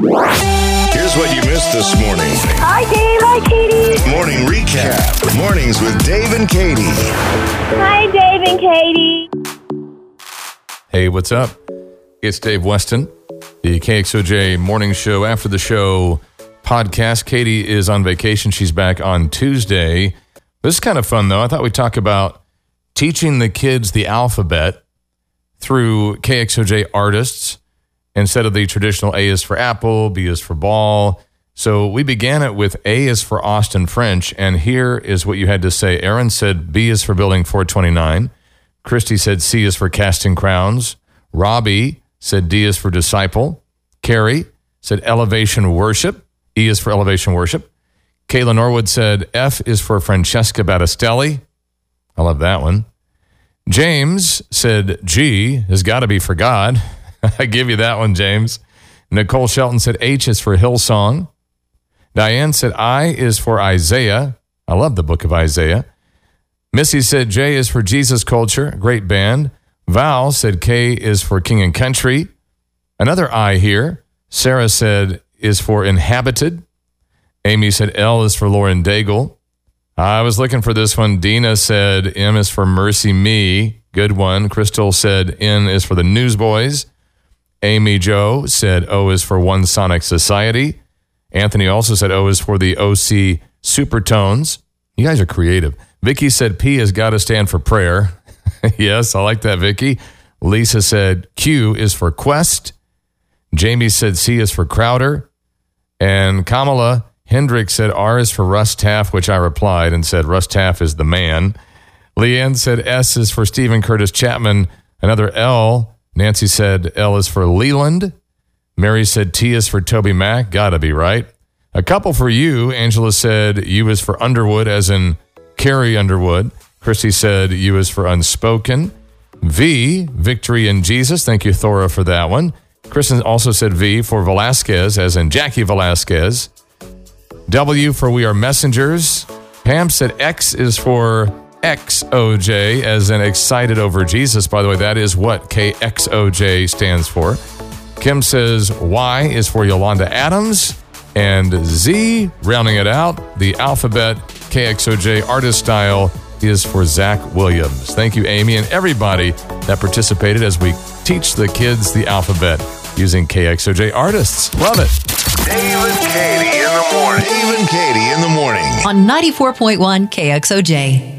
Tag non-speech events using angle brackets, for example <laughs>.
Here's what you missed this morning. Hi, Dave. Hi, Katie. Morning recap. Mornings with Dave and Katie. Hi, Dave and Katie. Hey, what's up? It's Dave Weston, the KXOJ morning show after the show podcast. Katie is on vacation. She's back on Tuesday. This is kind of fun, though. I thought we'd talk about teaching the kids the alphabet through KXOJ artists instead of the traditional A is for apple, B is for ball. So we began it with A is for Austin French. And here is what you had to say. Aaron said B is for building 429. Christy said C is for casting crowns. Robbie said D is for disciple. Carrie said elevation worship. E is for elevation worship. Kayla Norwood said F is for Francesca Battistelli. I love that one. James said G has got to be for God. <laughs> I give you that one, James. Nicole Shelton said H is for Hillsong. Diane said I is for Isaiah. I love the book of Isaiah. Missy said J is for Jesus Culture, great band. Val said K is for King and Country. Another I here. Sarah said is for Inhabited. Amy said L is for Lauren Daigle. I was looking for this one. Dina said M is for Mercy Me. Good one. Crystal said N is for the Newsboys. Amy Joe said O is for One Sonic Society. Anthony also said O is for the OC Supertones. You guys are creative. Vicky said P has got to stand for prayer. <laughs> yes, I like that, Vicky. Lisa said Q is for Quest. Jamie said C is for Crowder. And Kamala Hendrick said R is for Russ Taff, which I replied and said Russ Taff is the man. Leanne said S is for Steven Curtis Chapman. Another L. Nancy said L is for Leeland. Mary said T is for Toby Mac. Gotta be right. A couple for you. Angela said U is for Underwood, as in Carrie Underwood. Christy said U is for Unspoken. V, Victory in Jesus. Thank you, Thora, for that one. Kristen also said V for Velasquez, as in Jackie Velasquez. W for We Are Messengers. Pam said X is for XOJ, as in excited over Jesus. By the way, that is what KXOJ stands for. Kim says Y is for Yolanda Adams. And Z, rounding it out, the alphabet KXOJ artist style is for Zach Williams. Thank you, Amy, and everybody that participated as we teach the kids the alphabet using KXOJ artists. Love it. Dave and Katie in the morning. Dave and Katie in the morning. on 94.1 KXOJ.